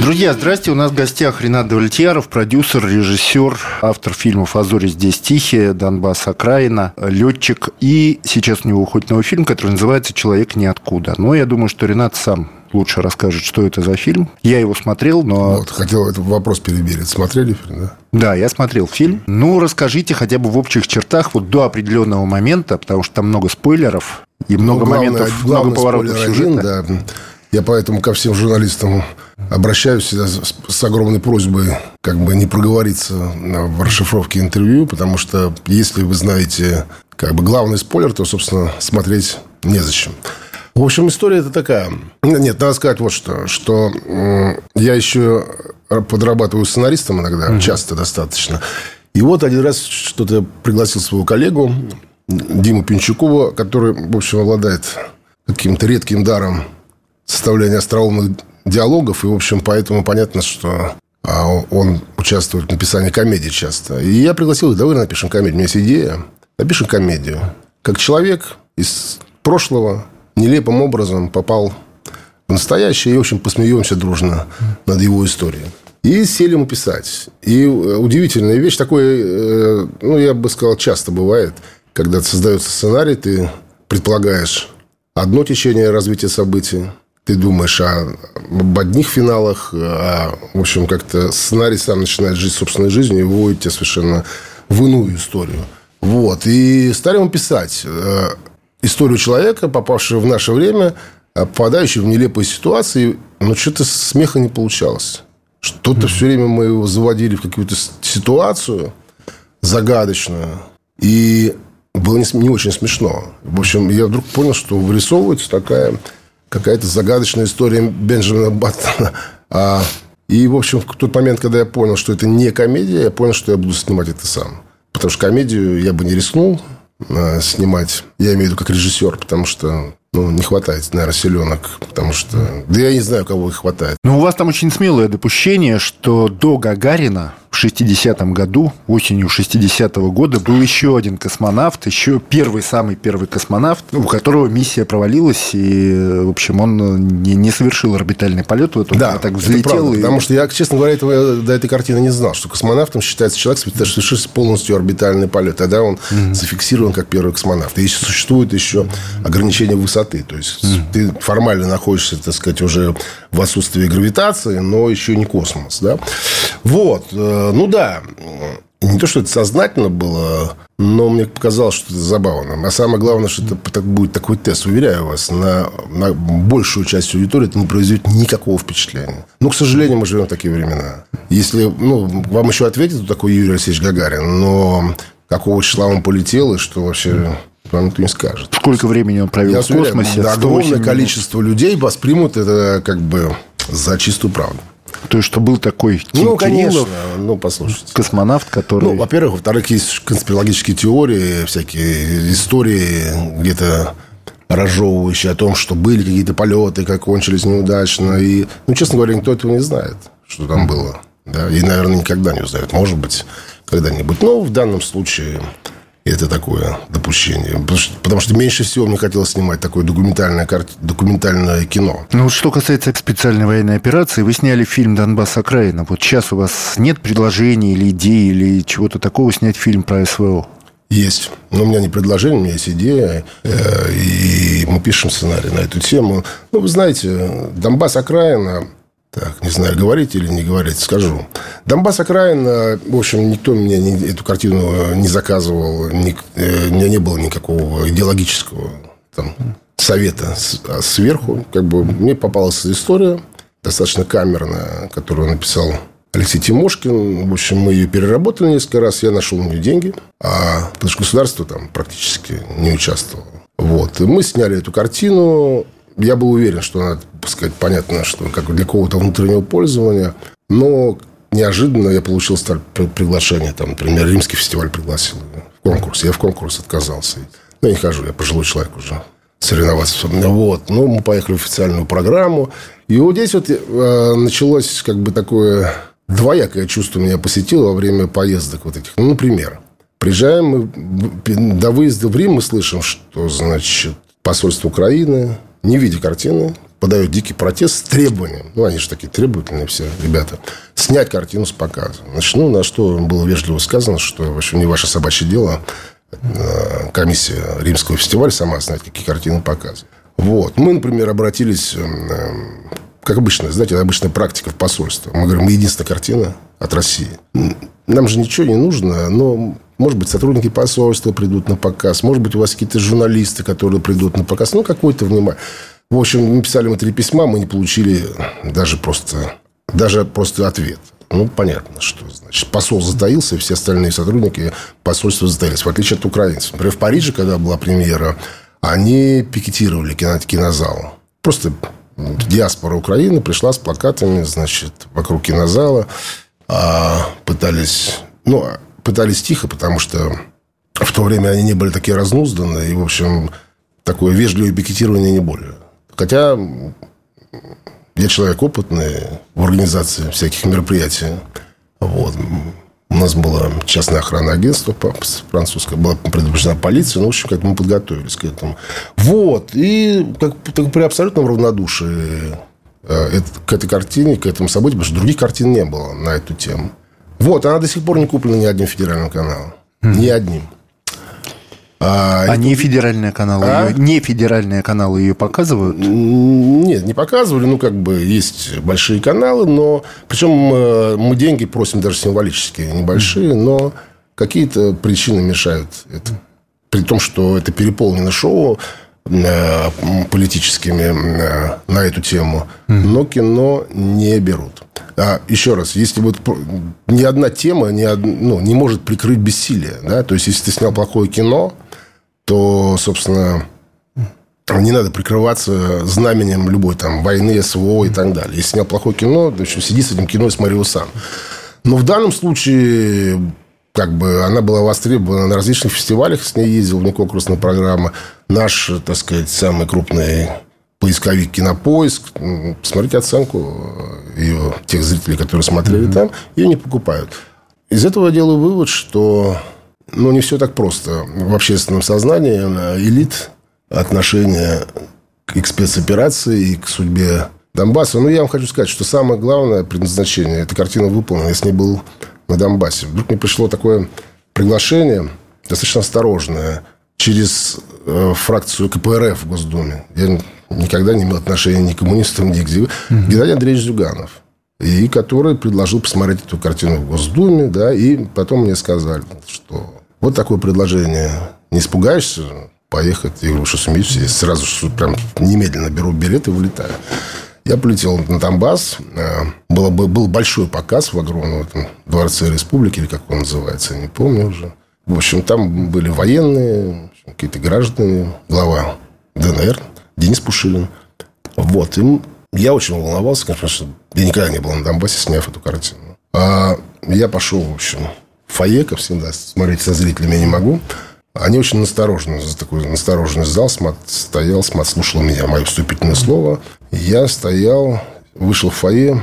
Друзья, здрасте. У нас в гостях Ренат Давлетьяров, продюсер, режиссер, автор фильмов «А зори здесь тихие», «Донбасс. Окраина», летчик. И сейчас у него выходит новый фильм, который называется «Человек ниоткуда». Но я думаю, что Ренат сам лучше расскажет, что это за фильм. Я его смотрел, но... Вот, хотел этот вопрос переберить. Смотрели фильм, да? Да, я смотрел фильм. Ну, расскажите хотя бы в общих чертах вот до определенного момента, потому что там много спойлеров и много ну, главное, моментов, много поворотов сюжета. Один, да. Я поэтому ко всем журналистам обращаюсь всегда с, с огромной просьбой как бы не проговориться в расшифровке интервью, потому что если вы знаете как бы главный спойлер, то, собственно, смотреть незачем. В общем, история это такая. Нет, надо сказать вот что. Что я еще подрабатываю сценаристом иногда, mm часто достаточно. И вот один раз что-то пригласил своего коллегу, Диму Пинчукова, который, в общем, обладает каким-то редким даром составления остроумных диалогов. И, в общем, поэтому понятно, что а, он участвует в написании комедии часто. И я пригласил, давай напишем комедию. У меня есть идея. Напишем комедию. Как человек из прошлого нелепым образом попал в настоящее. И, в общем, посмеемся дружно над его историей. И сели ему писать. И э, удивительная вещь, такое, э, ну, я бы сказал, часто бывает, когда создается сценарий, ты предполагаешь одно течение развития событий, ты думаешь о, об одних финалах, а, в общем, как-то сценарий сам начинает жить собственной жизнью и выводит тебя совершенно в иную историю. Вот. И стали ему писать э, историю человека, попавшего в наше время, э, попадающего в нелепые ситуации, но что-то смеха не получалось. Что-то mm-hmm. все время мы его заводили в какую-то ситуацию загадочную. И было не, не очень смешно. В общем, я вдруг понял, что вырисовывается такая какая-то загадочная история Бенджамина Баттона. А, и, в общем, в тот момент, когда я понял, что это не комедия, я понял, что я буду снимать это сам. Потому что комедию я бы не рискнул а, снимать. Я имею в виду как режиссер, потому что ну, не хватает, наверное, селенок, потому что... Да я не знаю, кого их хватает. Но у вас там очень смелое допущение, что до Гагарина в 60-м году, осенью 60-го года, был еще один космонавт, еще первый, самый первый космонавт, у которого миссия провалилась, и, в общем, он не, не совершил орбитальный полет, вот он да, так взлетел. Правда, и... Потому что я, честно говоря, этого, до этой картины не знал, что космонавтом считается человек, совершивший полностью орбитальный полет. Тогда он mm-hmm. зафиксирован как первый космонавт. И существует еще ограничение высоты. То есть, mm-hmm. ты формально находишься, так сказать, уже в отсутствии гравитации, но еще не космос. Да? Вот. Э, ну да. Не то, что это сознательно было, но мне показалось, что это забавно. А самое главное, что это будет такой тест. Уверяю вас, на, на большую часть аудитории это не произведет никакого впечатления. Но, к сожалению, мы живем в такие времена. Если ну, вам еще ответит такой Юрий Алексеевич Гагарин, но какого числа он полетел и что вообще вам никто не скажет. Сколько времени он провел Я в космосе? Уверен, огромное количество людей воспримут это как бы за чистую правду. То есть, что был такой Тим Ну, конечно. Ну, послушайте. Космонавт, который... Ну, во-первых. Во-вторых, есть конспирологические теории, всякие истории где-то разжевывающие о том, что были какие-то полеты, как кончились неудачно. И, ну, честно говоря, никто этого не знает, что там было. Да? И, наверное, никогда не узнает. Может быть, когда-нибудь. Но в данном случае это такое допущение. Потому что, потому что меньше всего мне хотелось снимать такое документальное, документальное кино. Ну, вот что касается специальной военной операции, вы сняли фильм «Донбасс. Окраина». Вот сейчас у вас нет предложений или идей, или чего-то такого снять фильм про СВО? Есть. Но у меня не предложение, у меня есть идея. Э, и мы пишем сценарий на эту тему. Ну, вы знаете, «Донбасс. Окраина» Так, не знаю, говорить или не говорить, скажу. Донбасс окраина, в общем, никто мне не, эту картину не заказывал, ни, э, у меня не было никакого идеологического там, совета а сверху. Как бы мне попалась история, достаточно камерная, которую написал Алексей Тимошкин. В общем, мы ее переработали несколько раз, я нашел на нее деньги, а потому что государство там практически не участвовало. Вот. И мы сняли эту картину, я был уверен, что она, так сказать, понятно, что как для какого-то внутреннего пользования. Но неожиданно я получил приглашение. Там, например, Римский фестиваль пригласил в конкурс. Я в конкурс отказался. Ну, я не хожу, я пожилой человек уже соревноваться. Вот. Ну, мы поехали в официальную программу. И вот здесь вот э, началось как бы такое двоякое чувство меня посетило во время поездок вот этих. Ну, например, приезжаем мы до выезда в Рим, мы слышим, что, значит, посольство Украины, не видя картины, подает дикий протест с требованием, ну, они же такие требовательные все ребята, снять картину с показа. Значит, ну, на что было вежливо сказано, что, в общем, не ваше собачье дело, э, комиссия Римского фестиваля сама знает, какие картины показывает. Вот. Мы, например, обратились, э, как обычно, знаете, обычная практика в посольство. Мы говорим, мы единственная картина от России. Нам же ничего не нужно, но, может быть, сотрудники посольства придут на показ, может быть, у вас какие-то журналисты, которые придут на показ, ну, какое-то внимание. В общем, написали мы три письма, мы не получили даже просто, даже просто ответ. Ну, понятно, что значит. Посол затаился, все остальные сотрудники посольства затаились, в отличие от украинцев. Например, в Париже, когда была премьера, они пикетировали кинозал. Просто диаспора Украины пришла с плакатами, значит, вокруг кинозала. А пытались, ну, пытались тихо, потому что в то время они не были такие разнузданные. И, в общем, такое вежливое пикетирование не более. Хотя я человек опытный в организации всяких мероприятий. Вот. У нас было частное охранное агентство французское, была предупреждена полиция, ну, в общем, как мы подготовились к этому. Вот. И как, так, при абсолютном равнодушии э, к этой картине, к этому событию, потому что других картин не было на эту тему. Вот. Она до сих пор не куплена ни одним федеральным каналом. Mm. Ни одним. А, а это... не федеральные каналы, а? ее, не федеральные каналы ее показывают? Нет, не показывали. Ну, как бы есть большие каналы, но причем э, мы деньги просим даже символические, небольшие, но какие-то причины мешают это. При том, что это переполнено шоу политическими э, на эту тему, но кино не берут. А еще раз, если вот ни одна тема ни од... ну, не может прикрыть бессилие, да, то есть если ты снял плохое кино, то, собственно, не надо прикрываться знаменем любой там войны, СВО и так далее. Если снял плохое кино, то еще сиди с этим кино и смотри его сам. Но в данном случае как бы она была востребована на различных фестивалях, с ней ездил в конкурсная программа. Наш, так сказать, самый крупный поисковик «Кинопоиск». Посмотрите оценку ее, тех зрителей, которые смотрели mm-hmm. там. Ее не покупают. Из этого я делаю вывод, что ну, не все так просто. В общественном сознании элит отношение к спецоперации и к судьбе Донбасса. Но я вам хочу сказать, что самое главное предназначение, эта картина выполнена, я с ней был на Донбассе. Вдруг мне пришло такое приглашение, достаточно осторожное, через э, фракцию КПРФ в Госдуме. Я никогда не имел отношения ни к коммунистам, ни к ЗИВ. Угу. Геннадий Андреевич Зюганов. И который предложил посмотреть эту картину в Госдуме, да, и потом мне сказали, что вот такое предложение. Не испугаешься поехать? Я говорю, что смеюсь. Я сразу прям немедленно беру билет и вылетаю. Я полетел на Донбасс. Э, было, был большой показ в огромном этом дворце республики, или как он называется, не помню уже. В общем, там были военные, какие-то граждане, глава ДНР, Денис Пушилин. Вот. И я очень волновался, конечно, что я никогда не был на Донбассе, сняв эту картину. А я пошел, в общем, фойе ко всем, да, смотреть со зрителями я не могу. Они очень настороженно, за такой настороженный зал смот, стоял, смот, слушал меня, мое вступительное слово. Я стоял, вышел в фойе,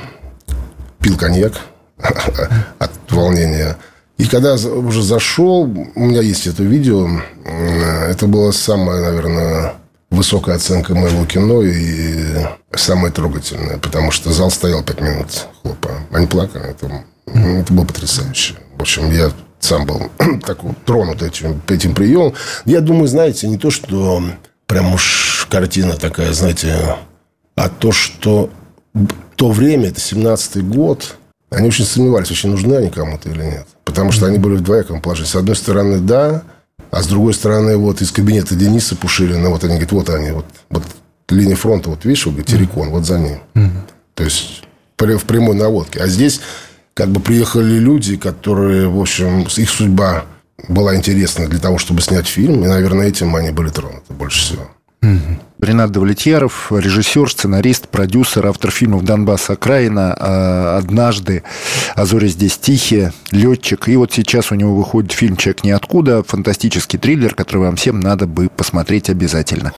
пил коньяк от волнения. И когда уже зашел, у меня есть это видео, это была самая, наверное, высокая оценка моего кино и самая трогательная, потому что зал стоял пять минут, хлопа. Они плакали, это, это было потрясающе. В общем, я сам был так тронут этим, этим приемом. Я думаю, знаете, не то, что прям уж картина такая, знаете, а то, что то время, это 17-й год, они очень сомневались, очень нужны они кому-то или нет. Потому что они были в двояком положении. С одной стороны, да, а с другой стороны, вот из кабинета Дениса Пушилина, вот они говорят, вот они, вот, вот линия фронта, вот видишь, вот, Терекон, вот за ним. То есть в прямой наводке. А здесь как бы приехали люди, которые, в общем, их судьба была интересна для того, чтобы снять фильм. И, наверное, этим они были тронуты больше всего. Ренат Давлетьяров, режиссер, сценарист, продюсер, автор фильмов «Донбасс. Окраина», а, «Однажды», «А здесь тихие», «Летчик». И вот сейчас у него выходит фильм «Человек ниоткуда», фантастический триллер, который вам всем надо бы посмотреть обязательно.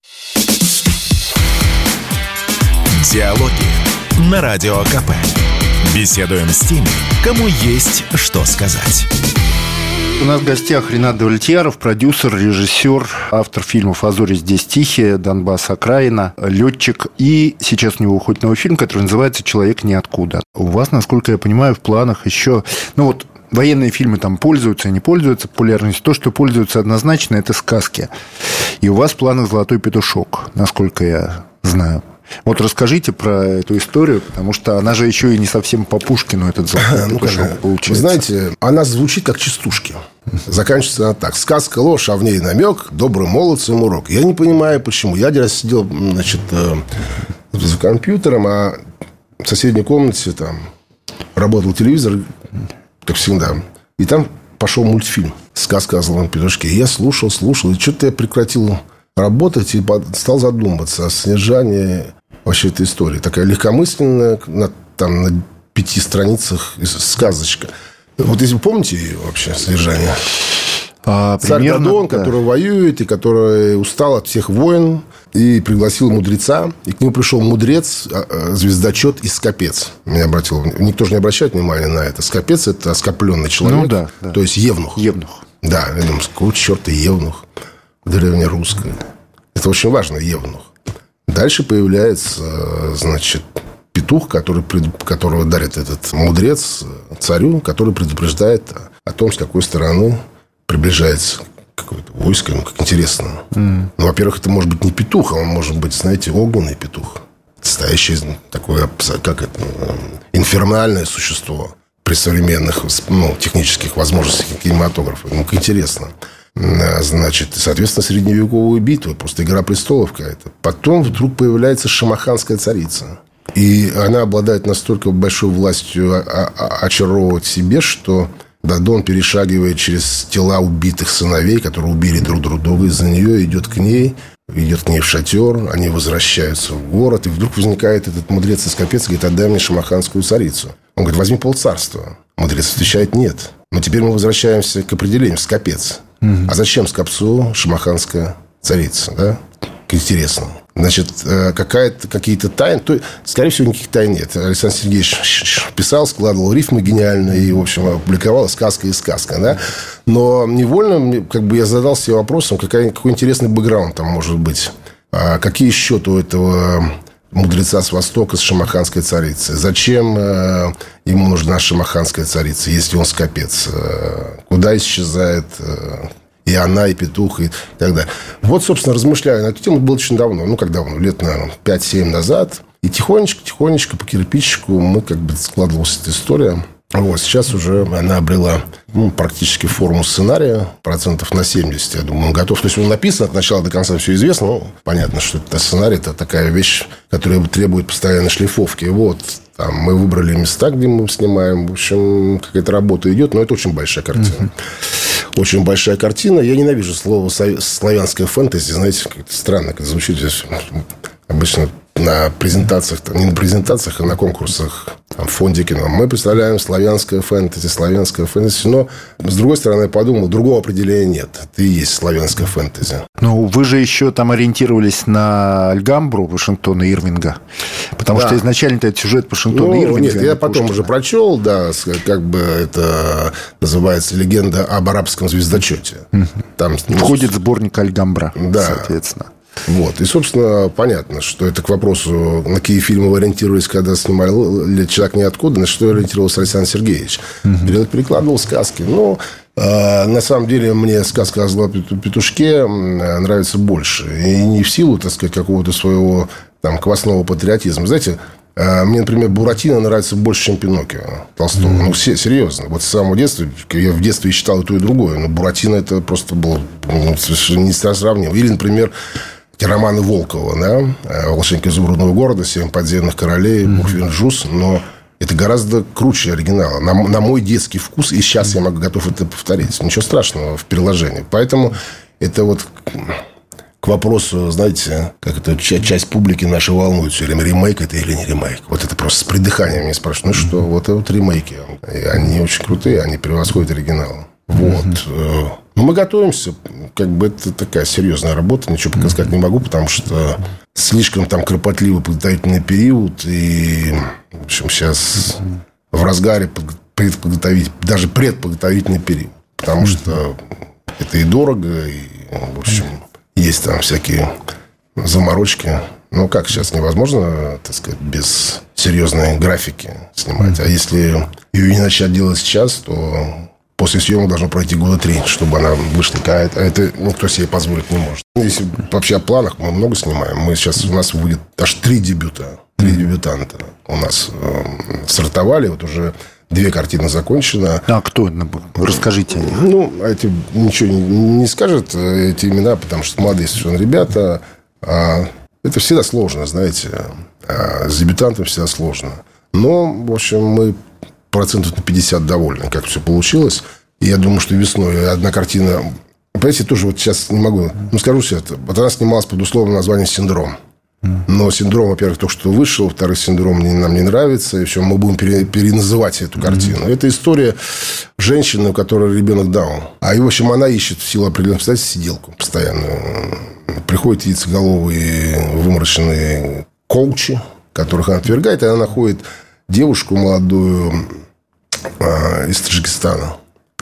Диалоги на Радио КП. Беседуем с теми, кому есть что сказать. У нас в гостях Ренат Давлетьяров, продюсер, режиссер, автор фильмов «А здесь тихие», «Донбасс. Окраина», «Летчик». И сейчас у него выходит новый фильм, который называется «Человек ниоткуда». У вас, насколько я понимаю, в планах еще... Ну вот военные фильмы там пользуются не пользуются популярностью. То, что пользуются однозначно, это сказки. И у вас в планах «Золотой петушок», насколько я знаю. Вот расскажите про эту историю, потому что она же еще и не совсем по Пушкину этот золотой ну, петушок получается. Вы знаете, она звучит как частушки. Заканчивается она так. Сказка ложь, а в ней намек, добрый молодцам урок. Я не понимаю, почему. Я один раз сидел, значит, э, за компьютером, а в соседней комнате там работал телевизор, как всегда. И там пошел мультфильм «Сказка о злом петушке». И я слушал, слушал, и что-то я прекратил работать и стал задумываться о снижании вообще этой истории. Такая легкомысленная, на, там на пяти страницах сказочка. Вот если вы помните ее вообще содержание? А, Царь примерно, Дадон, да. который воюет и который устал от всех войн, и пригласил мудреца, и к нему пришел мудрец, а, а, звездочет и скопец. Меня обратил, никто же не обращает внимания на это. Скопец – это оскопленный человек, ну, да, да. то есть евнух. Евнух. Да, я думаю, какого черта евнух древнерусское. Это очень важно, евнух. Дальше появляется, значит, петух, который, которого дарит этот мудрец царю, который предупреждает о том, с какой стороны приближается какое-то войско. Ну, как интересно. Mm. Ну, во-первых, это может быть не петух, а он может быть, знаете, огненный петух. Настоящее такое, как это, инфернальное существо при современных ну, технических возможностях кинематографа. Ну, как интересно. А, значит, соответственно, средневековую битву, просто «Игра престолов» какая-то. Потом вдруг появляется шамаханская царица. И она обладает настолько большой властью очаровывать себе, что Дадон перешагивает через тела убитых сыновей, которые убили друг друга. Из-за нее идет к ней, идет к ней в шатер, они возвращаются в город, и вдруг возникает этот мудрец из Капец говорит, отдай мне шамаханскую царицу. Он говорит, возьми полцарства. Мудрец отвечает, нет. Но теперь мы возвращаемся к определению, скопец. А зачем скопцу шамаханская царица, да? Интересно. Значит, э, какая-то, какие-то тайны. То, скорее всего, никаких тайн нет. Александр Сергеевич писал, складывал рифмы гениально и, в общем, опубликовал сказка и сказка. Да? Но невольно как бы я задался себе вопросом, какая, какой интересный бэкграунд там может быть. А какие счеты у этого мудреца с Востока, с шамаханской царицей. Зачем э, ему нужна шамаханская царица, если он скопец? Э, куда исчезает э, и она, и петух, и так далее. Вот, собственно, размышляя на эту тему, было очень давно, ну, как давно, лет, наверное, 5-7 назад. И тихонечко, тихонечко, по кирпичику мы как бы складывалась эта история. Вот, сейчас уже она обрела ну, практически форму сценария, процентов на 70, я думаю, он готов. То есть, он написан от начала до конца, все известно. Ну, понятно, что это сценарий, это такая вещь, которая требует постоянной шлифовки. Вот, там, мы выбрали места, где мы снимаем. В общем, какая-то работа идет, но это очень большая картина. Очень большая картина. Я ненавижу слово славянское фэнтези. Знаете, как странно, как звучит здесь. Обычно на презентациях, не на презентациях, а на конкурсах там, в фонде кино. Мы представляем славянское фэнтези, славянское фэнтези. Но, с другой стороны, я подумал, другого определения нет. Это и есть славянское фэнтези. Ну, вы же еще там ориентировались на Альгамбру Вашингтона Ирвинга. Потому да. что изначально этот сюжет Вашингтона ну, Ирвинга. Нет, я потом Пушкина. уже прочел, да, как бы это называется легенда об арабском звездочете. Там входит сборник Альгамбра, да. соответственно. Вот. И, собственно, понятно, что это к вопросу, на какие фильмы вы ориентировались, когда снимали «Человек ниоткуда», на что ориентировался Александр Сергеевич. Угу. Перекладывал сказки. Но э, на самом деле мне сказка о злом петушке нравится больше. И не в силу, так сказать, какого-то своего там, квасного патриотизма. Знаете, э, мне, например, Буратино нравится больше, чем Пиноккио Толстого. Mm-hmm. Ну, все, серьезно. Вот с самого детства, я в детстве читал и то, и другое. Но Буратино это просто было ну, совершенно не сравнимо. Или, например, романы Волкова, да, э, «Волшебник изумрудного города», «Семь подземных королей», «Бухвин-Джуз», но это гораздо круче оригинала. На, на мой детский вкус, и сейчас я могу, готов это повторить. Ничего страшного в переложении. Поэтому это вот к вопросу, знаете, как это часть публики нашей волнует все время, ремейк это или не ремейк. Вот это просто с придыханием мне спрашивают, ну что, вот это вот ремейки. И они очень крутые, они превосходят оригинал. Вот. Мы готовимся. Как бы это такая серьезная работа. Ничего пока сказать не могу, потому что слишком там кропотливый подготовительный период. И, в общем, сейчас в разгаре предподготовить, даже предподготовительный период. Потому что это и дорого, и, в общем, есть там всякие заморочки. Ну, как сейчас невозможно, так сказать, без серьезной графики снимать. А если ее не начать делать сейчас, то после съемок должно пройти года три, чтобы она вышла. А это, это никто себе позволить не может. Если вообще о планах, мы много снимаем. Мы сейчас, у нас будет аж три дебюта. Три дебютанта у нас э, стартовали. Вот уже две картины закончены. А кто? Расскажите. Ну, эти ничего не, не скажет, э, эти имена, потому что молодые совершенно ребята. А это всегда сложно, знаете. А с дебютантом всегда сложно. Но, в общем, мы процентов на 50 довольны, как все получилось. И я думаю, что весной одна картина... Понимаете, тоже вот сейчас не могу... Ну, скажу все это. Вот она снималась под условным названием «Синдром». Но синдром, во-первых, то, что вышел, во-вторых, синдром нам не нравится, и все, мы будем пере, переназывать эту картину. Mm-hmm. Это история женщины, у которой ребенок даун. А, и, в общем, она ищет в силу определенных обстоятельств сиделку постоянно. Приходят яйцеголовые, вымороченные коучи, которых она отвергает, и она находит девушку молодую э, из Таджикистана,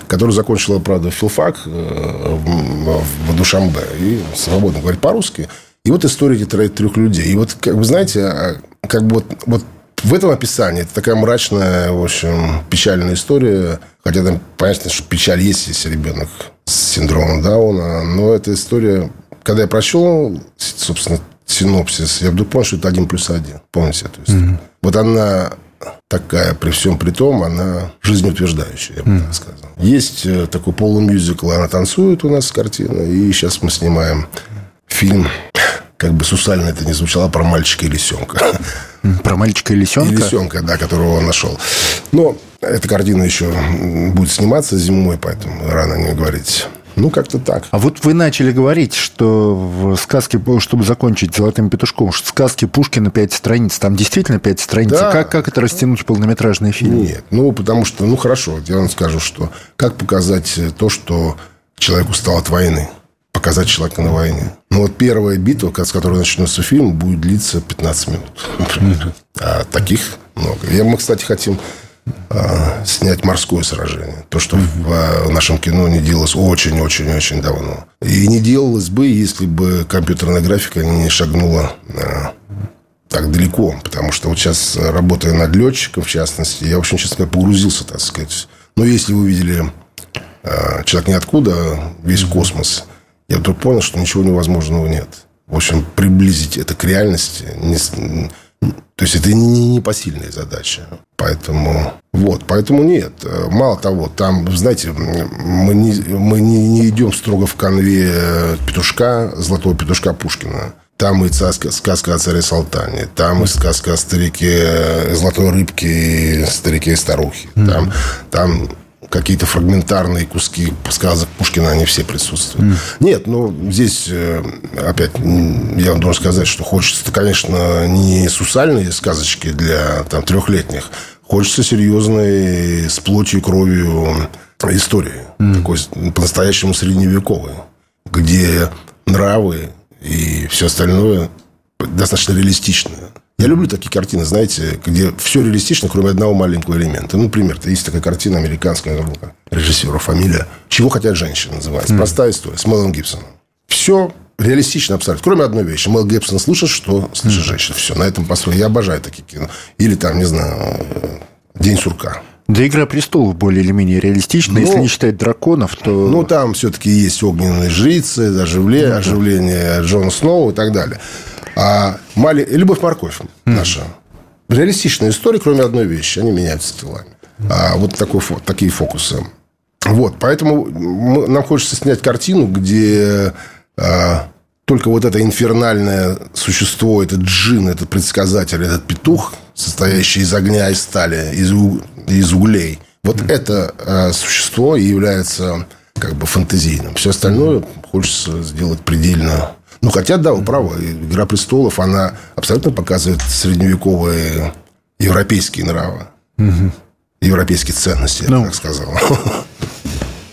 которая закончила, правда, филфак э, в, в Душамбе и свободно говорит по-русски. И вот история этих трех людей. И вот, как вы знаете, а, как бы вот, вот в этом описании это такая мрачная, в общем, печальная история. Хотя там понятно, что печаль есть, если ребенок с синдромом Дауна. Но эта история, когда я прочел, собственно, синопсис, я вдруг понял, что это один плюс один. Помните эту историю? Mm-hmm. Вот она такая, при всем при том, она жизнеутверждающая, я бы mm. так сказал. Есть э, такой полумюзикл, она танцует у нас картина, и сейчас мы снимаем фильм, как бы сусально это не звучало, про мальчика и лисенка. Про мальчика и лисенка? И лисенка, да, которого он нашел. Но эта картина еще будет сниматься зимой, поэтому рано не говорить. Ну, как-то так. А вот вы начали говорить, что в сказке, чтобы закончить «Золотым петушком», что в сказке Пушкина пять страниц. Там действительно пять страниц. Да. Как, как это растянуть в полнометражный фильм? Нет, ну, потому что, ну, хорошо, я вам скажу, что как показать то, что человек устал от войны? Показать человека на войне. Ну, вот первая битва, с которой начнется фильм, будет длиться 15 минут. А таких много. Я, мы, кстати, хотим а, снять морское сражение. То, что в, в нашем кино не делалось очень-очень-очень давно. И не делалось бы, если бы компьютерная графика не шагнула а, так далеко. Потому что вот сейчас, работая над летчиком, в частности, я, в общем, честно говоря, погрузился, так сказать. Но если вы видели а, «Человек ниоткуда», весь космос, я вдруг понял, что ничего невозможного нет. В общем, приблизить это к реальности не, то есть это не непосильная задача. Поэтому вот, поэтому нет. Мало того, там, знаете, мы не, мы не, не идем строго в конве петушка, золотого петушка Пушкина. Там и сказка, сказка о царе Салтане, там и сказка о старике, золотой рыбке, старике и старухе. Там, там какие-то фрагментарные куски сказок Пушкина, они все присутствуют. Mm. Нет, ну, здесь э, опять я вам должен сказать, что хочется, конечно, не сусальные сказочки для там, трехлетних, хочется серьезной с плотью и кровью истории. Mm. Такой по-настоящему средневековой, где нравы и все остальное достаточно реалистичное. Я люблю такие картины, знаете, где все реалистично, кроме одного маленького элемента. Ну, например, есть такая картина американская режиссера, фамилия «Чего хотят женщины» называется. Mm. Простая история, с Мелом Гибсоном. Все реалистично абсолютно. Кроме одной вещи. Мел Гибсон слышит, что слышит mm. женщина. Все, на этом построено. Я обожаю такие кино. Или там, не знаю, «День сурка». Да «Игра престолов» более или менее реалистична. Ну, Если не считать драконов, то... Ну, там все-таки есть огненные жрицы, оживление, ну, оживление Джона Сноу и так далее. А Мали... Любовь морковь наша. Реалистичная история, кроме одной вещи. Они меняются телами. А вот такой, такие фокусы. Вот, поэтому мы, нам хочется снять картину, где а, только вот это инфернальное существо, этот джин, этот предсказатель, этот петух, состоящий из огня и стали, из, из углей, вот mm это а, существо и является как бы фантазийным. Все остальное хочется сделать предельно Ну, хотя, да, вы правы. «Игра престолов», она абсолютно показывает средневековые европейские нравы. Угу. Европейские ценности, я ну, так сказал.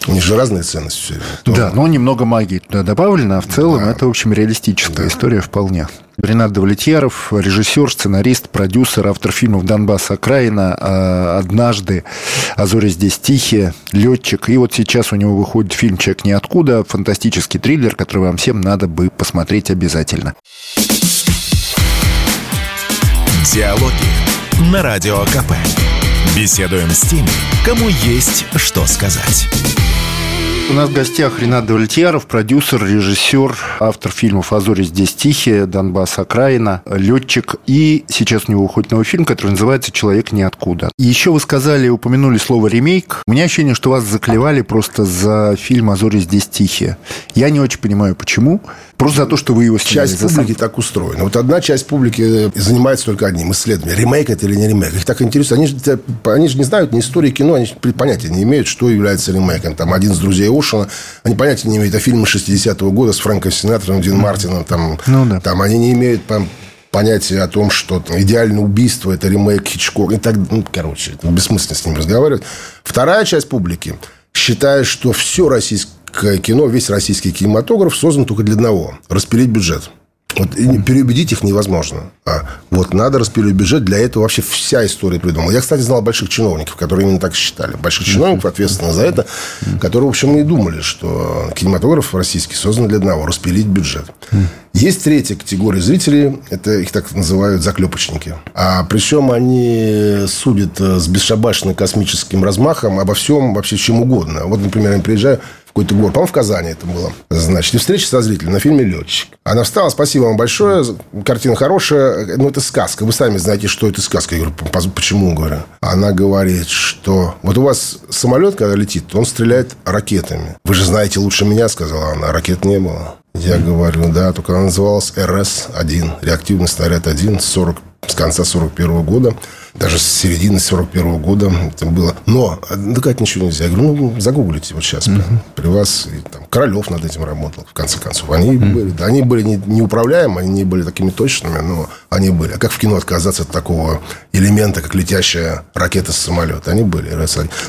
У них же разные ценности все Да, но немного магии туда добавлено, а в целом да. это, в общем, реалистическая да. история вполне. Ренат Давлетьяров, режиссер, сценарист, продюсер, автор фильмов «Донбасс. Окраина», а, «Однажды», «А зори здесь тихие», «Летчик». И вот сейчас у него выходит фильм «Человек ниоткуда», фантастический триллер, который вам всем надо бы посмотреть обязательно. Диалоги на Радио КП. Беседуем с теми, кому есть что сказать. У нас в гостях Ренат Давлетьяров, продюсер, режиссер, автор фильмов «А зори здесь тихие», «Донбасс. Окраина», «Летчик». И сейчас у него выходит новый фильм, который называется «Человек ниоткуда». И еще вы сказали, упомянули слово «ремейк». У меня ощущение, что вас заклевали просто за фильм «А зори здесь тихие». Я не очень понимаю, почему. Просто за то, что вы его сняли. Часть публики сам... так устроена. Вот одна часть публики занимается только одним исследованием. Ремейк это или не ремейк. Их так интересует. Они же, они же не знают ни истории кино, они понятия не имеют, что является ремейком. Там один из друзей Ошена, они понятия не имеют о фильме 60-го года с Фрэнком Синатором, Дин Мартином. Там, ну, да. там они не имеют там, понятие о том, что там, идеальное убийство – это ремейк Хичкок. И так, ну, короче, это бессмысленно с ним разговаривать. Вторая часть публики считает, что все российское кино, весь российский кинематограф создан только для одного – распилить бюджет. Вот переубедить их невозможно. А вот надо распилить бюджет, для этого вообще вся история придумала. Я, кстати, знал больших чиновников, которые именно так считали. Больших чиновников, ответственных за это, которые, в общем, и думали, что кинематограф российский создан для одного – распилить бюджет. Есть третья категория зрителей, это их так называют заклепочники. А причем они судят с бесшабашным космическим размахом обо всем, вообще чем угодно. Вот, например, я приезжаю какой-то город. По-моему, в Казани это было. Значит, и встреча со зрителем на фильме «Летчик». Она встала, спасибо вам большое, картина хорошая, но это сказка. Вы сами знаете, что это сказка. Я говорю, почему, говорю. Она говорит, что вот у вас самолет, когда летит, он стреляет ракетами. Вы же знаете лучше меня, сказала она, ракет не было. Я говорю, да, только она называлась РС-1, реактивный снаряд 1, 40 с конца 41 года, даже с середины 41 года это было. Но доказать ничего нельзя. Я говорю, ну, загуглите вот сейчас. Uh-huh. При вас и, там, Королев над этим работал, в конце концов. Они uh-huh. были, да, они были не, неуправляемы, они не были такими точными, но они были. А как в кино отказаться от такого элемента, как летящая ракета с самолета? Они были.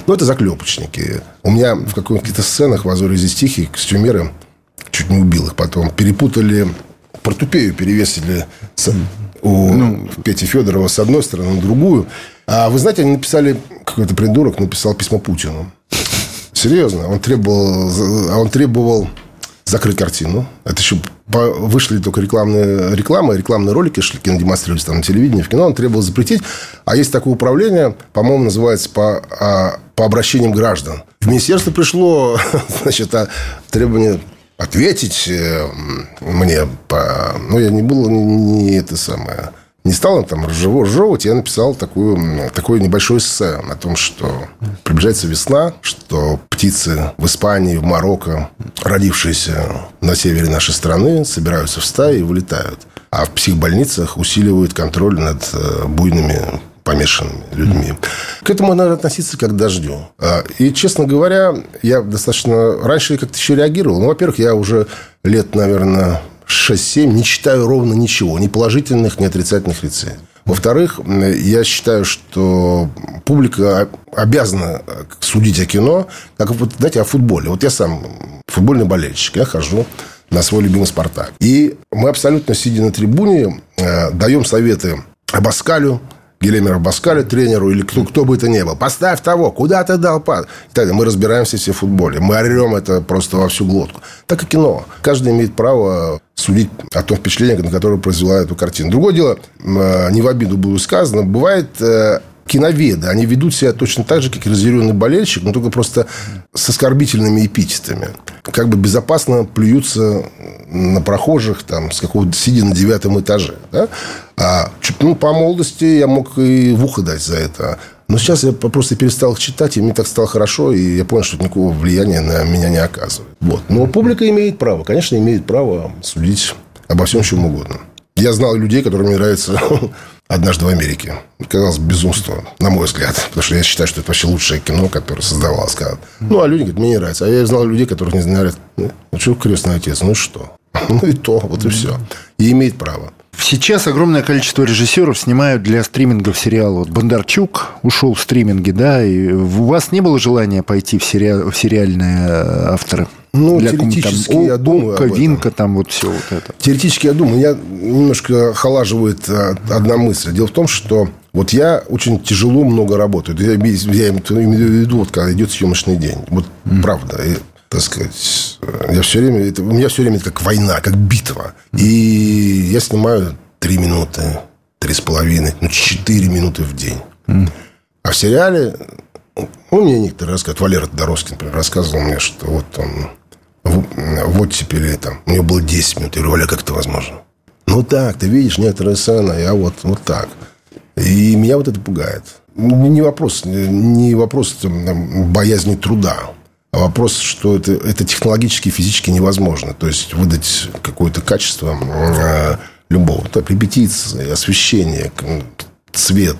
Ну, это заклепочники. У меня в каких-то сценах в «Азоре здесь тихий» костюмеры чуть не убил их потом. Перепутали портупею перевесили у ну, Пети Федорова с одной стороны, на другую. А вы знаете, они написали, какой-то придурок написал письмо Путину. Серьезно. Он требовал, а он требовал закрыть картину. Это еще вышли только рекламные рекламы, рекламные ролики шли, кинодемонстрировались там на телевидении, в кино. Он требовал запретить. А есть такое управление, по-моему, называется по, а, по обращениям граждан. В министерство пришло значит, требование ответить э, мне по... Ну, я не был не, не это самое... Не стал там разжевывать, я написал такую, такое небольшое эссе о том, что приближается весна, что птицы в Испании, в Марокко, родившиеся на севере нашей страны, собираются в стаи и вылетают. А в психбольницах усиливают контроль над э, буйными помешанными людьми. К этому надо относиться как к дождю. А, и, честно говоря, я достаточно... Раньше я как-то еще реагировал. Ну, во-первых, я уже лет, наверное, 6-7 не читаю ровно ничего. Ни положительных, ни отрицательных рецензий. Во-вторых, я считаю, что публика обязана судить о кино, как, вот, знаете, о футболе. Вот я сам футбольный болельщик. Я хожу на свой любимый «Спартак». И мы абсолютно, сидя на трибуне, э, даем советы Абаскалю, Гелемера Баскаля, тренеру, или кто, кто бы это ни был. Поставь того, куда ты дал пас. И так Мы разбираемся все в футболе. Мы орем это просто во всю глотку. Так и кино. Каждый имеет право судить о том впечатлении, на которое произвела эту картину. Другое дело, э, не в обиду было сказано, бывает э, киноведы, они ведут себя точно так же, как и разъяренный болельщик, но только просто с оскорбительными эпитетами. Как бы безопасно плюются на прохожих, там, с какого-то сидя на девятом этаже. Да? А ну, по молодости я мог и в ухо дать за это. Но сейчас я просто перестал их читать, и мне так стало хорошо, и я понял, что никакого влияния на меня не оказывает. Вот. Но публика имеет право, конечно, имеет право судить обо всем, чем угодно. Я знал людей, которым мне нравится «Однажды в Америке». Казалось, безумство, на мой взгляд. Потому что я считаю, что это вообще лучшее кино, которое создавалось. Ну, а люди говорят, мне не нравится. А я знал людей, которых не знали. Ну, что крестный отец? Ну, что? Ну и то, вот и все. И имеет право. Сейчас огромное количество режиссеров снимают для стримингов сериалы. Вот Бондарчук ушел в стриминги, да, и у вас не было желания пойти в, сериал, в сериальные э, авторы? Ну, для теоретически там, я думаю Ока, Винка, там вот все вот это. Теоретически я думаю. Меня немножко холаживает э, одна мысль. Дело в том, что вот я очень тяжело много работаю. Я, я имею в виду, вот когда идет съемочный день. Вот mm. правда. Так сказать, я все время, это, у меня все время это как война, как битва. И я снимаю три минуты, три с половиной, ну, четыре минуты в день. А в сериале, ну, мне некоторые рассказывают, Валера Тодоровский, например, рассказывал мне, что вот он в оттепели там, у него было 10 минут. Я говорю, Валя, как это возможно? Ну так, ты видишь некоторые сцены, я вот, вот так. И меня вот это пугает. Не вопрос, не вопрос там, боязни труда, вопрос, что это, это технологически, физически невозможно. То есть выдать какое-то качество э, любого. Так, репетиции, освещение, цвет,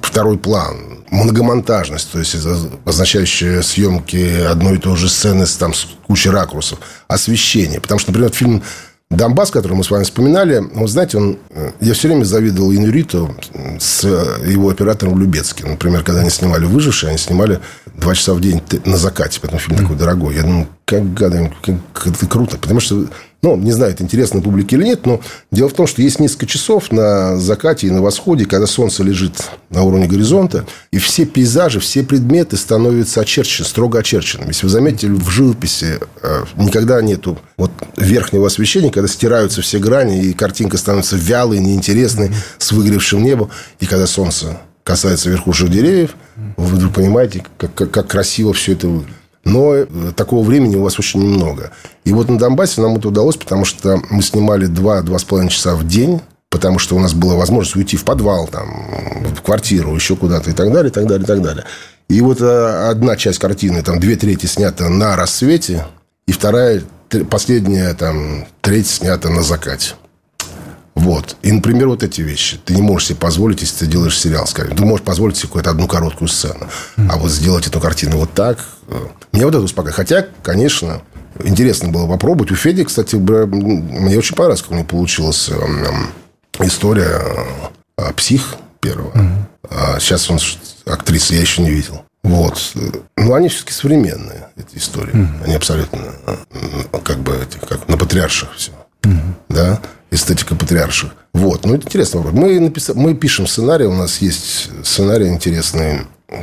второй план, многомонтажность, то есть означающая съемки одной и той же сцены с, там, с кучей ракурсов, освещение. Потому что, например, фильм Донбасс, который мы с вами вспоминали, вот знаете, он, э, я все время завидовал Инуриту с его оператором Любецким. Например, когда они снимали «Выжившие», они снимали два часа в день на закате. Поэтому фильм такой дорогой. Я думаю, как гады, как, как это круто. Потому что ну, не знаю, это интересно публике или нет, но дело в том, что есть несколько часов на закате и на восходе, когда солнце лежит на уровне горизонта, и все пейзажи, все предметы становятся очерчены, строго очерченными. Если вы заметите, в живописи э, никогда нету вот верхнего освещения, когда стираются все грани, и картинка становится вялой, неинтересной, с выгоревшим небом. И когда солнце касается верхушек деревьев, вы понимаете, как, как, как красиво все это выглядит. Но э, такого времени у вас очень немного. И вот на Донбассе нам это удалось, потому что мы снимали 2-2,5 часа в день, потому что у нас была возможность уйти в подвал, там, в квартиру, еще куда-то и так далее, и так далее, и так далее. И вот э, одна часть картины, там, две трети снята на рассвете, и вторая, последняя, там, треть снята на закате. Вот. И, например, вот эти вещи. Ты не можешь себе позволить, если ты делаешь сериал, скажем. Ты можешь позволить себе какую-то одну короткую сцену. А вот сделать эту картину вот так... Э, меня вот это успокаивает. Хотя, конечно, интересно было попробовать. У Феди, кстати, мне очень понравилось, как у него получилась эм, история э, «Псих» первого. А сейчас он актриса, я еще не видел. Вот. Но они все-таки современные, эти истории. Mm-hmm. Они абсолютно э, как бы как на патриарших все. Mm-hmm. Да? эстетика патриарших. Вот. Ну, это интересный вопрос. Мы, написали, мы пишем сценарий. У нас есть сценарий интересный,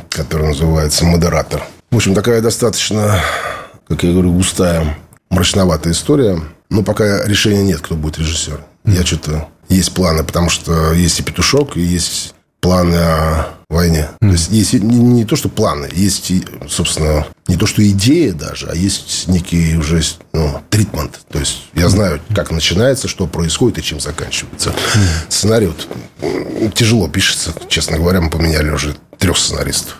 который называется «Модератор». В общем, такая достаточно, как я говорю, густая, мрачноватая история. Но пока решения нет, кто будет режиссер. Я что-то... Есть планы, потому что есть и «Петушок», и есть планы о войне. Mm. То есть, есть не, не то, что планы, есть, собственно, не то, что идея даже, а есть некий уже ну, тритмент. То есть, я знаю, как начинается, что происходит и чем заканчивается. Mm. Сценарий вот, тяжело пишется, честно говоря. Мы поменяли уже трех сценаристов.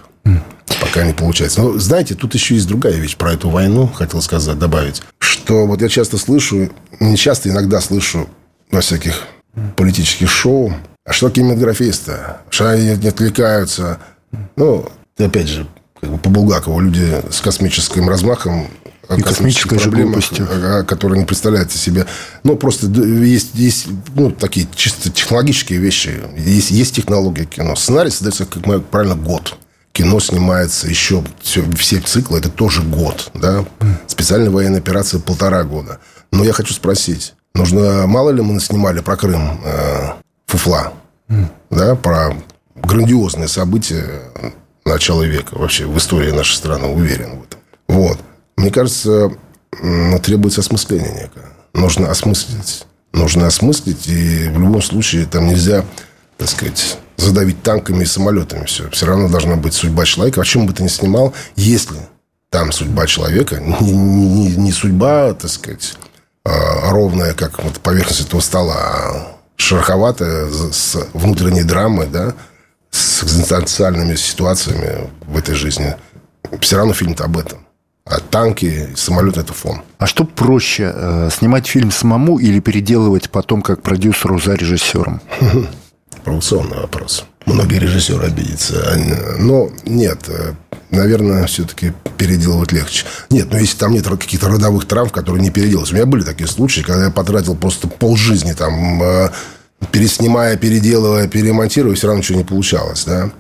Пока не получается. Но, знаете, тут еще есть другая вещь про эту войну, хотел сказать, добавить. Что вот я часто слышу, не часто, иногда слышу во всяких политических шоу, а что кинематографисты? Что они не отвлекаются? Ну, опять же, как бы по Булгакову люди с космическим размахом и космической проблемах, которые не представляете себе. Ну, просто есть, есть ну, такие чисто технологические вещи. Есть, есть технология кино. Сценарий создается, как правильно, год. Кино снимается еще, все, все циклы, это тоже год. Да? Специальная военная операция полтора года. Но я хочу спросить, нужно, мало ли мы снимали про Крым, э, фуфла, да, про грандиозные события начала века вообще в истории нашей страны, уверен в этом. Вот. Мне кажется, требуется осмысление некое. Нужно осмыслить. Нужно осмыслить, и в любом случае там нельзя, так сказать, задавить танками и самолетами все. Все равно должна быть судьба человека. О чем бы ты ни снимал, если там судьба человека, не, не, не судьба, так сказать, а, ровная, как вот поверхность этого стола, а шероховатая, с внутренней драмой, да, с экзистенциальными ситуациями в этой жизни. Все равно фильм-то об этом. А танки, самолет – это фон. А что проще, э, снимать фильм самому или переделывать потом как продюсеру за режиссером? Провокационный вопрос. многие режиссеры обидятся. Но нет, наверное, все-таки переделывать легче. Нет, но если там нет каких-то родовых травм, которые не переделать. У меня были такие случаи, когда я потратил просто полжизни там, э, переснимая, переделывая, перемонтируя, все равно ничего не получалось, да.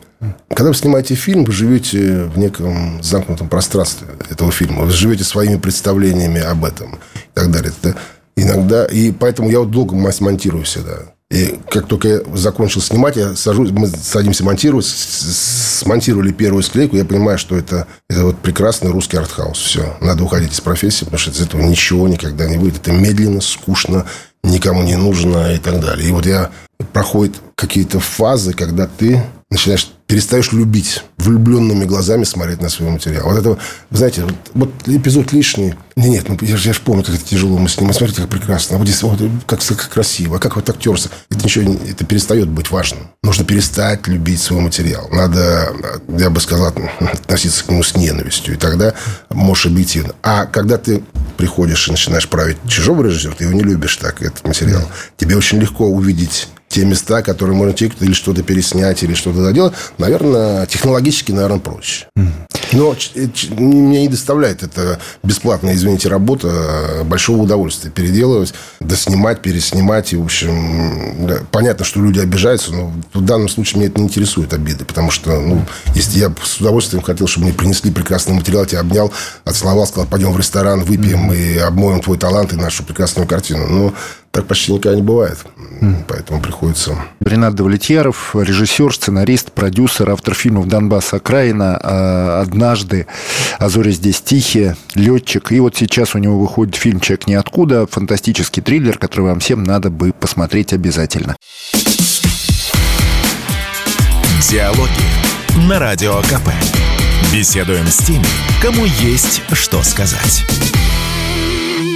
Когда вы снимаете фильм, вы живете в неком замкнутом пространстве этого фильма. Вы живете своими представлениями об этом и так далее. Это иногда... И поэтому я вот долго монтирую всегда. И как только я закончил снимать, я сажусь, мы садимся монтировать, смонтировали первую склейку, я понимаю, что это, это вот прекрасный русский артхаус. Все, надо уходить из профессии, потому что из этого ничего никогда не выйдет. Это медленно, скучно, никому не нужно и так далее. И вот я проходит какие-то фазы, когда ты начинаешь перестаешь любить, влюбленными глазами смотреть на свой материал. Вот это, знаете, вот, вот эпизод лишний. Нет, нет, ну, я, же, я же помню, как это тяжело мы снимаем. Смотрите, как прекрасно. Вот здесь вот, как, как красиво. Как вот актерство. Это ничего, это перестает быть важным. Нужно перестать любить свой материал. Надо, я бы сказал, относиться к нему с ненавистью. И тогда можешь объективно. А когда ты приходишь и начинаешь править чужого режиссера, ты его не любишь так, этот материал. Тебе очень легко увидеть те места, которые можно текут или что-то переснять, или что-то доделать, наверное, технологически, наверное, проще. Но э, мне не доставляет это бесплатная, извините, работа а большого удовольствия переделывать, доснимать, переснимать. И, в общем, да, понятно, что люди обижаются, но в данном случае меня это не интересует обиды, потому что, ну, если я с удовольствием хотел, чтобы мне принесли прекрасный материал, тебя обнял, отцеловал, сказал, пойдем в ресторан, выпьем и обмоем твой талант и нашу прекрасную картину. Но так почти никогда не бывает. Mm. Поэтому приходится... Ренат Давлетьяров, режиссер, сценарист, продюсер, автор фильмов «Донбасс. Окраина», а, «Однажды», «А зори здесь тихие», «Летчик». И вот сейчас у него выходит фильм «Человек ниоткуда», фантастический триллер, который вам всем надо бы посмотреть обязательно. Диалоги на Радио КП. Беседуем с теми, кому есть что сказать.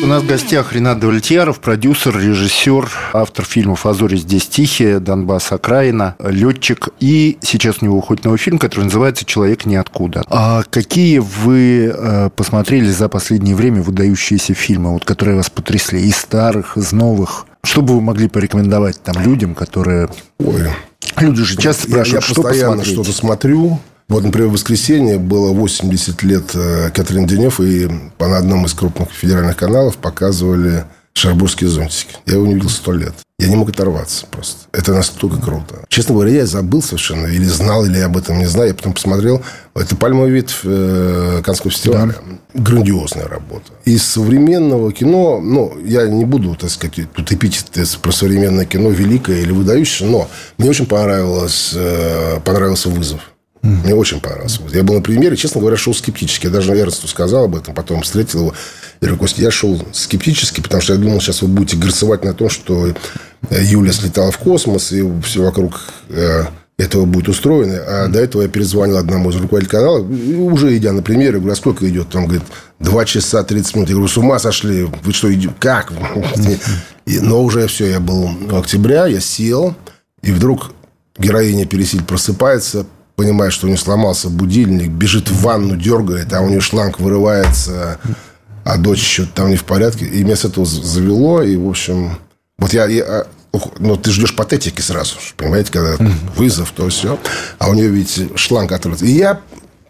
У нас в гостях Ренат Давлетьяров, продюсер, режиссер, автор фильмов «А зори здесь тихие», «Донбасс. Окраина», «Летчик». И сейчас у него выходит новый фильм, который называется «Человек ниоткуда». А какие вы э, посмотрели за последнее время выдающиеся фильмы, вот, которые вас потрясли? Из старых, из новых? Что бы вы могли порекомендовать там людям, которые... Ой, Люди же часто спрашивают, я, я что постоянно что-то смотрю. Вот, например, в воскресенье было 80 лет э, Катрин Денев, и на одном из крупных федеральных каналов показывали шарбургские зонтики. Я его не видел сто лет. Я не мог оторваться просто. Это настолько круто. Честно говоря, я забыл совершенно. Или знал, или об этом не знаю. Я потом посмотрел. Это «Пальмовый вид» э, Канского фестиваля. Да. Грандиозная работа. Из современного кино, ну, я не буду, так сказать, тут эпитеты про современное кино великое или выдающееся, но мне очень понравилось, э, понравился «Вызов». Мне очень понравился. Я был на премьере, честно говоря, шел скептически. Я даже Эрнсту сказал об этом, потом встретил его. Я говорю, Костя, я шел скептически, потому что я думал, сейчас вы будете горцевать на том, что э, Юля слетала в космос, и все вокруг э, этого будет устроено. А до этого я перезвонил одному из руководителей канала, уже идя на премьеру, говорю, а сколько идет? Он говорит, 2 часа 30 минут. Я говорю, с ума сошли? Вы что, идете? Как? Но уже все, я был октября, я сел, и вдруг героиня Пересиль просыпается, понимает, что у нее сломался будильник, бежит в ванну, дергает, а у нее шланг вырывается, а дочь еще там не в порядке. И меня с этого завело, и, в общем... Вот я... я ну, ты ждешь патетики сразу, понимаете, когда вызов, то все. А у нее ведь шланг отрывается. И я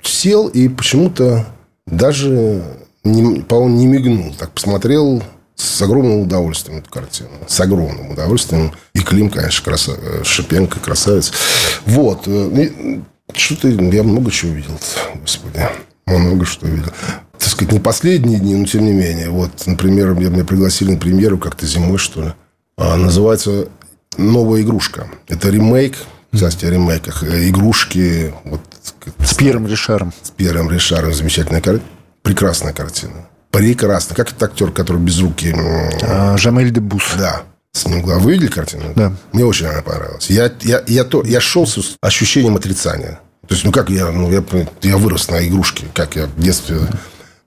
сел и почему-то даже, не, по-моему, не мигнул. Так посмотрел с огромным удовольствием эту картину. С огромным удовольствием. И Клим, конечно, краса... Шипенко, красавец. Вот. Что-то я много чего видел, господи. Много что видел. Так сказать, не последние дни, но тем не менее. Вот, например, меня, пригласили на премьеру как-то зимой, что ли. А, называется «Новая игрушка». Это ремейк, кстати, о ремейках. Игрушки. Вот, с Пьером Ришаром. С Пьером Ришаром. Замечательная картина. Прекрасная картина. Прекрасно. Как этот актер, который без руки... А, Жамель Дебус. Да. С ним Вы видели картину? Да. Мне очень она понравилась. Я, я, я, то, я шел с ощущением отрицания. То есть, ну как я, ну, я, я вырос на игрушке, как я в детстве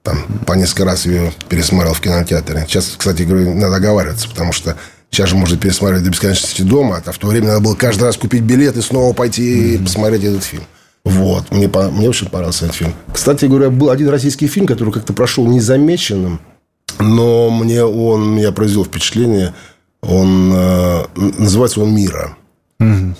там по несколько раз ее пересмотрел в кинотеатре. Сейчас, кстати, говорю, надо оговариваться, потому что сейчас же можно пересматривать до бесконечности дома, а в то время надо было каждый раз купить билет и снова пойти и посмотреть этот фильм. Вот. Мне, мне очень понравился этот фильм. Кстати говоря, был один российский фильм, который как-то прошел незамеченным, но мне он меня произвел впечатление – он э, называется он «Мира». Угу.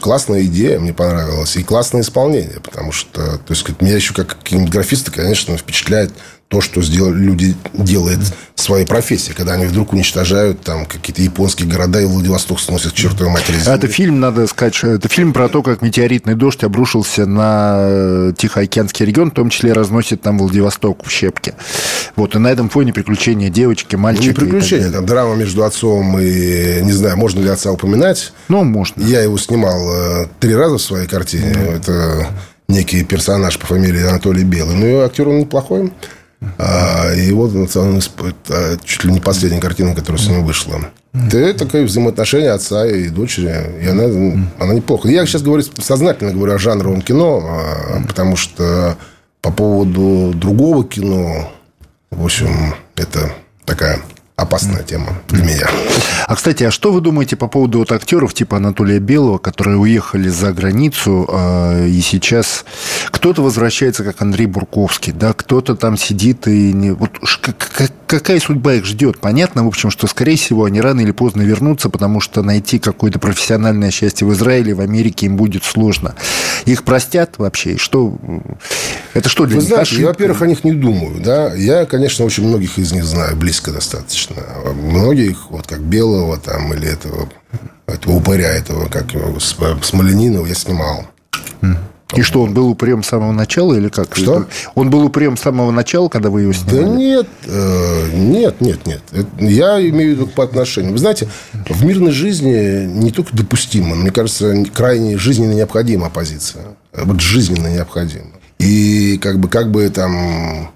классная идея, мне понравилась, и классное исполнение, потому что, то есть, меня еще как кинематографиста, конечно, впечатляет то, что сделали, люди делают своей профессии, когда они вдруг уничтожают там какие-то японские города, и Владивосток сносят к чертовой матери земли. Это фильм, надо сказать, что это фильм про то, как метеоритный дождь обрушился на э, Тихоокеанский регион, в том числе разносит там Владивосток в щепки. Вот, и на этом фоне приключения девочки, мальчика. Ну, не приключения, там драма между отцом и, не знаю, можно ли отца упоминать. Ну, можно. Я его снимал э, три раза в своей картине. Mm. Это некий персонаж по фамилии Анатолий Белый. Ну, и актер он неплохой. А, и вот это чуть ли не последняя картина, которая с ним вышла. Это такое взаимоотношение отца и дочери. И она, она неплохо. Я сейчас говорю, сознательно говорю о жанровом кино, а, потому что по поводу другого кино, в общем, это такая опасная тема для меня. А, кстати, а что вы думаете по поводу вот актеров типа Анатолия Белого, которые уехали за границу, э, и сейчас кто-то возвращается, как Андрей Бурковский, да, кто-то там сидит и... Не... Вот как, какая судьба их ждет? Понятно, в общем, что, скорее всего, они рано или поздно вернутся, потому что найти какое-то профессиональное счастье в Израиле, в Америке им будет сложно. Их простят вообще? что... Это что для Вы них? Знаете, я, во-первых, о них не думаю. Да? Я, конечно, очень многих из них знаю, близко достаточно достаточно. Многих, вот как Белого там, или этого, этого упыря, этого, как его, Смоленинова я снимал. И что, он был упрям с самого начала или как? Что? Он был упрям с самого начала, когда вы его снимали? Да нет, э, нет, нет, нет. Я имею в виду по отношению. Вы знаете, в мирной жизни не только допустимо, мне кажется, крайне жизненно необходима оппозиция. Вот жизненно необходима. И как бы, как бы там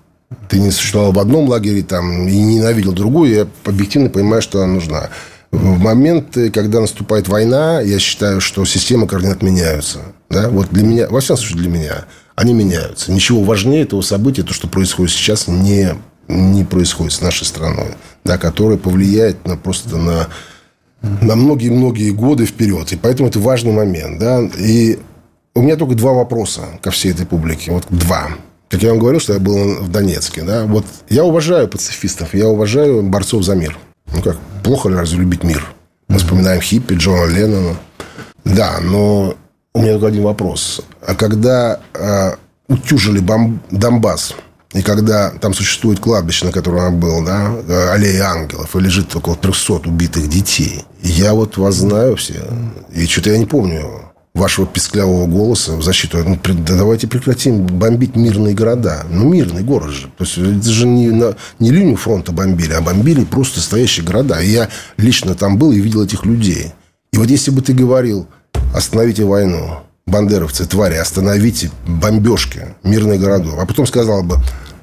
ты не существовал в одном лагере там, и ненавидел другую, я объективно понимаю, что она нужна. В момент, когда наступает война, я считаю, что системы координат меняются. Да? Вот для меня, во всяком случае для меня, они меняются. Ничего важнее этого события, то, что происходит сейчас, не, не происходит с нашей страной, да, которое повлияет на, просто на, на многие-многие годы вперед. И поэтому это важный момент. Да? И у меня только два вопроса ко всей этой публике. Вот два. Как я вам говорил, что я был в Донецке. Да? Вот я уважаю пацифистов, я уважаю борцов за мир. Ну как, плохо ли разве любить мир? Мы вспоминаем хиппи, Джона Леннона. Да, но у меня только один вопрос. А когда э, утюжили бом... Донбасс, и когда там существует кладбище, на котором я был, да, аллея ангелов, и лежит около 300 убитых детей, я вот вас знаю все, и что-то я не помню вашего песклявого голоса в защиту. Ну, да давайте прекратим бомбить мирные города. Ну, мирный город же. То есть, это же не, на, не линию фронта бомбили, а бомбили просто стоящие города. И я лично там был и видел этих людей. И вот если бы ты говорил, остановите войну, бандеровцы, твари, остановите бомбежки мирных городов, а потом сказал бы,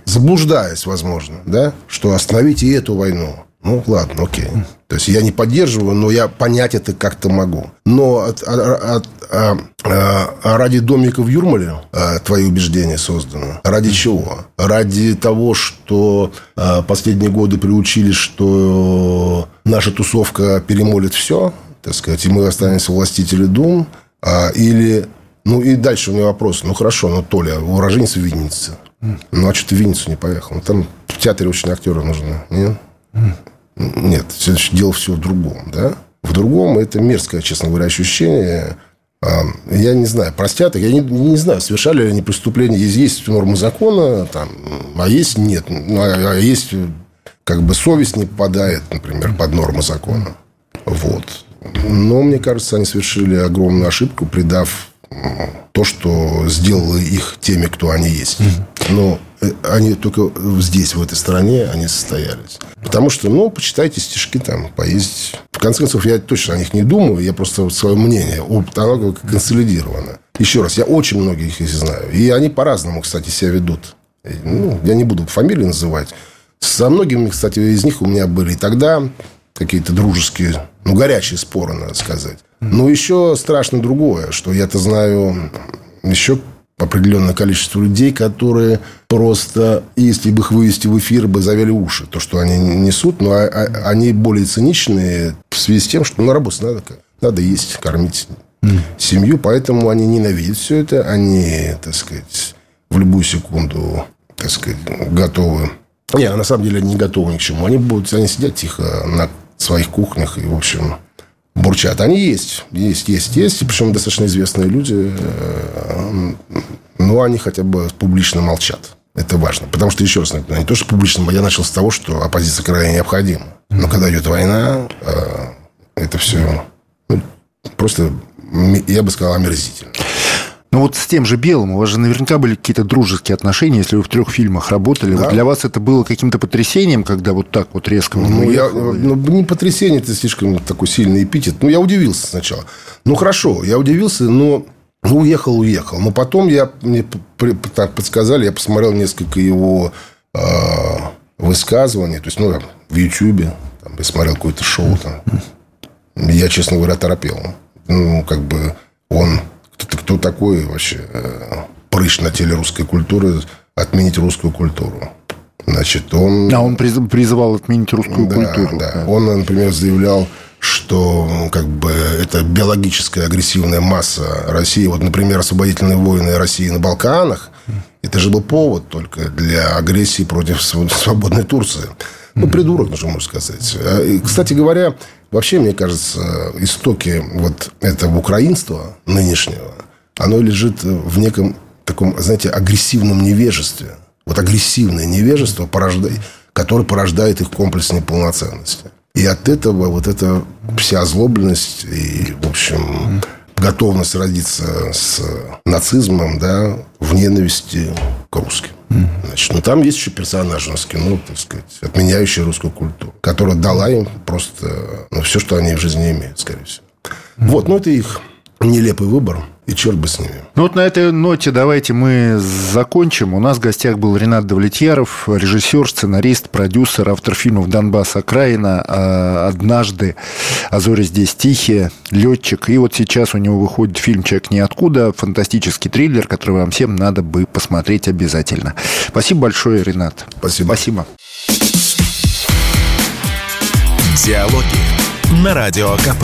заблуждаясь, возможно, да, что остановите эту войну. Ну, ладно, окей. То есть я не поддерживаю, но я понять это как-то могу. Но от, от, от, а, ради домика в Юрмале а, твои убеждения созданы. Ради чего? Ради того, что а, последние годы приучили, что наша тусовка перемолит все, так сказать, и мы останемся властители дум, а, или... Ну, и дальше у меня вопрос. Ну, хорошо, ну, Толя, уроженец в Виннице. Ну, а что ты в Винницу не поехал? Ну, там в театре очень актеры нужны. Нет? Нет, дело все в другом, да? В другом это мерзкое, честно говоря, ощущение. А, я не знаю, простят их, я не, не знаю, совершали ли они преступления. Есть, есть нормы закона, там, а есть нет. Ну, а, а есть как бы совесть не попадает, например, под нормы закона. Вот. Но, мне кажется, они совершили огромную ошибку, предав то, что сделало их теми, кто они есть. Но э, они только здесь, в этой стране, они состоялись. Потому что, ну, почитайте стишки там, поездить. В конце концов, я точно о них не думаю, я просто свое мнение, оно консолидировано. Еще раз, я очень многих их знаю. И они по-разному, кстати, себя ведут. Ну, я не буду фамилии называть. Со многими, кстати, из них у меня были и тогда какие-то дружеские, ну, горячие споры, надо сказать. Но еще страшно другое, что я-то знаю еще определенное количество людей, которые просто, если бы их вывести в эфир, бы завели уши. То, что они несут, но а, а, они более циничные в связи с тем, что ну, работать надо, надо есть, кормить семью, поэтому они ненавидят все это, они, так сказать, в любую секунду, так сказать, готовы. Не, на самом деле они не готовы ни к чему. Они будут, они сидят тихо на своих кухнях и, в общем, бурчат. Они есть, есть, есть, есть. Причем достаточно известные люди. Но они хотя бы публично молчат. Это важно. Потому что, еще раз, не то, что публично, я начал с того, что оппозиция крайне необходима. Но когда идет война, это все ну, просто, я бы сказал, омерзительно. Ну вот с тем же Белым у вас же наверняка были какие-то дружеские отношения, если вы в трех фильмах работали. Да. Вот для вас это было каким-то потрясением, когда вот так вот резко ну, я, ну, не потрясение, это слишком такой сильный эпитет. Ну, я удивился сначала. Ну, хорошо, я удивился, но ну, уехал, уехал. Но потом я, мне так подсказали, я посмотрел несколько его э, высказываний. То есть, ну, в Ютьюбе. Там, я смотрел какое-то шоу там. Я, честно говоря, торопел. Ну, как бы он кто, кто такой вообще э, прыщ на теле русской культуры отменить русскую культуру? Значит, он... А он призывал отменить русскую да, культуру. Да. Он, например, заявлял, что как бы это биологическая агрессивная масса России. Вот, например, освободительные войны России на Балканах. Это же был повод только для агрессии против свободной Турции. Ну, придурок, нужно можно сказать. А, и, кстати говоря, Вообще, мне кажется, истоки вот этого украинства нынешнего, оно лежит в неком таком, знаете, агрессивном невежестве. Вот агрессивное невежество, порождает, которое порождает их комплекс неполноценности. И от этого вот эта вся озлобленность и, в общем, готовность родиться с нацизмом, да, в ненависти к русским. Значит, ну, там есть еще персонаж у кино, так сказать, отменяющий русскую культуру, которая дала им просто ну, все, что они в жизни имеют, скорее всего. Вот, ну, это их нелепый выбор. И черт бы с ними. Ну вот на этой ноте давайте мы закончим. У нас в гостях был Ренат Давлетьяров, режиссер, сценарист, продюсер, автор фильмов «Донбасс. Окраина», а, «Однажды», «А зори здесь тихие», «Летчик». И вот сейчас у него выходит фильм «Человек ниоткуда», фантастический триллер, который вам всем надо бы посмотреть обязательно. Спасибо большое, Ренат. Спасибо. Спасибо. Диалоги на Радио КП.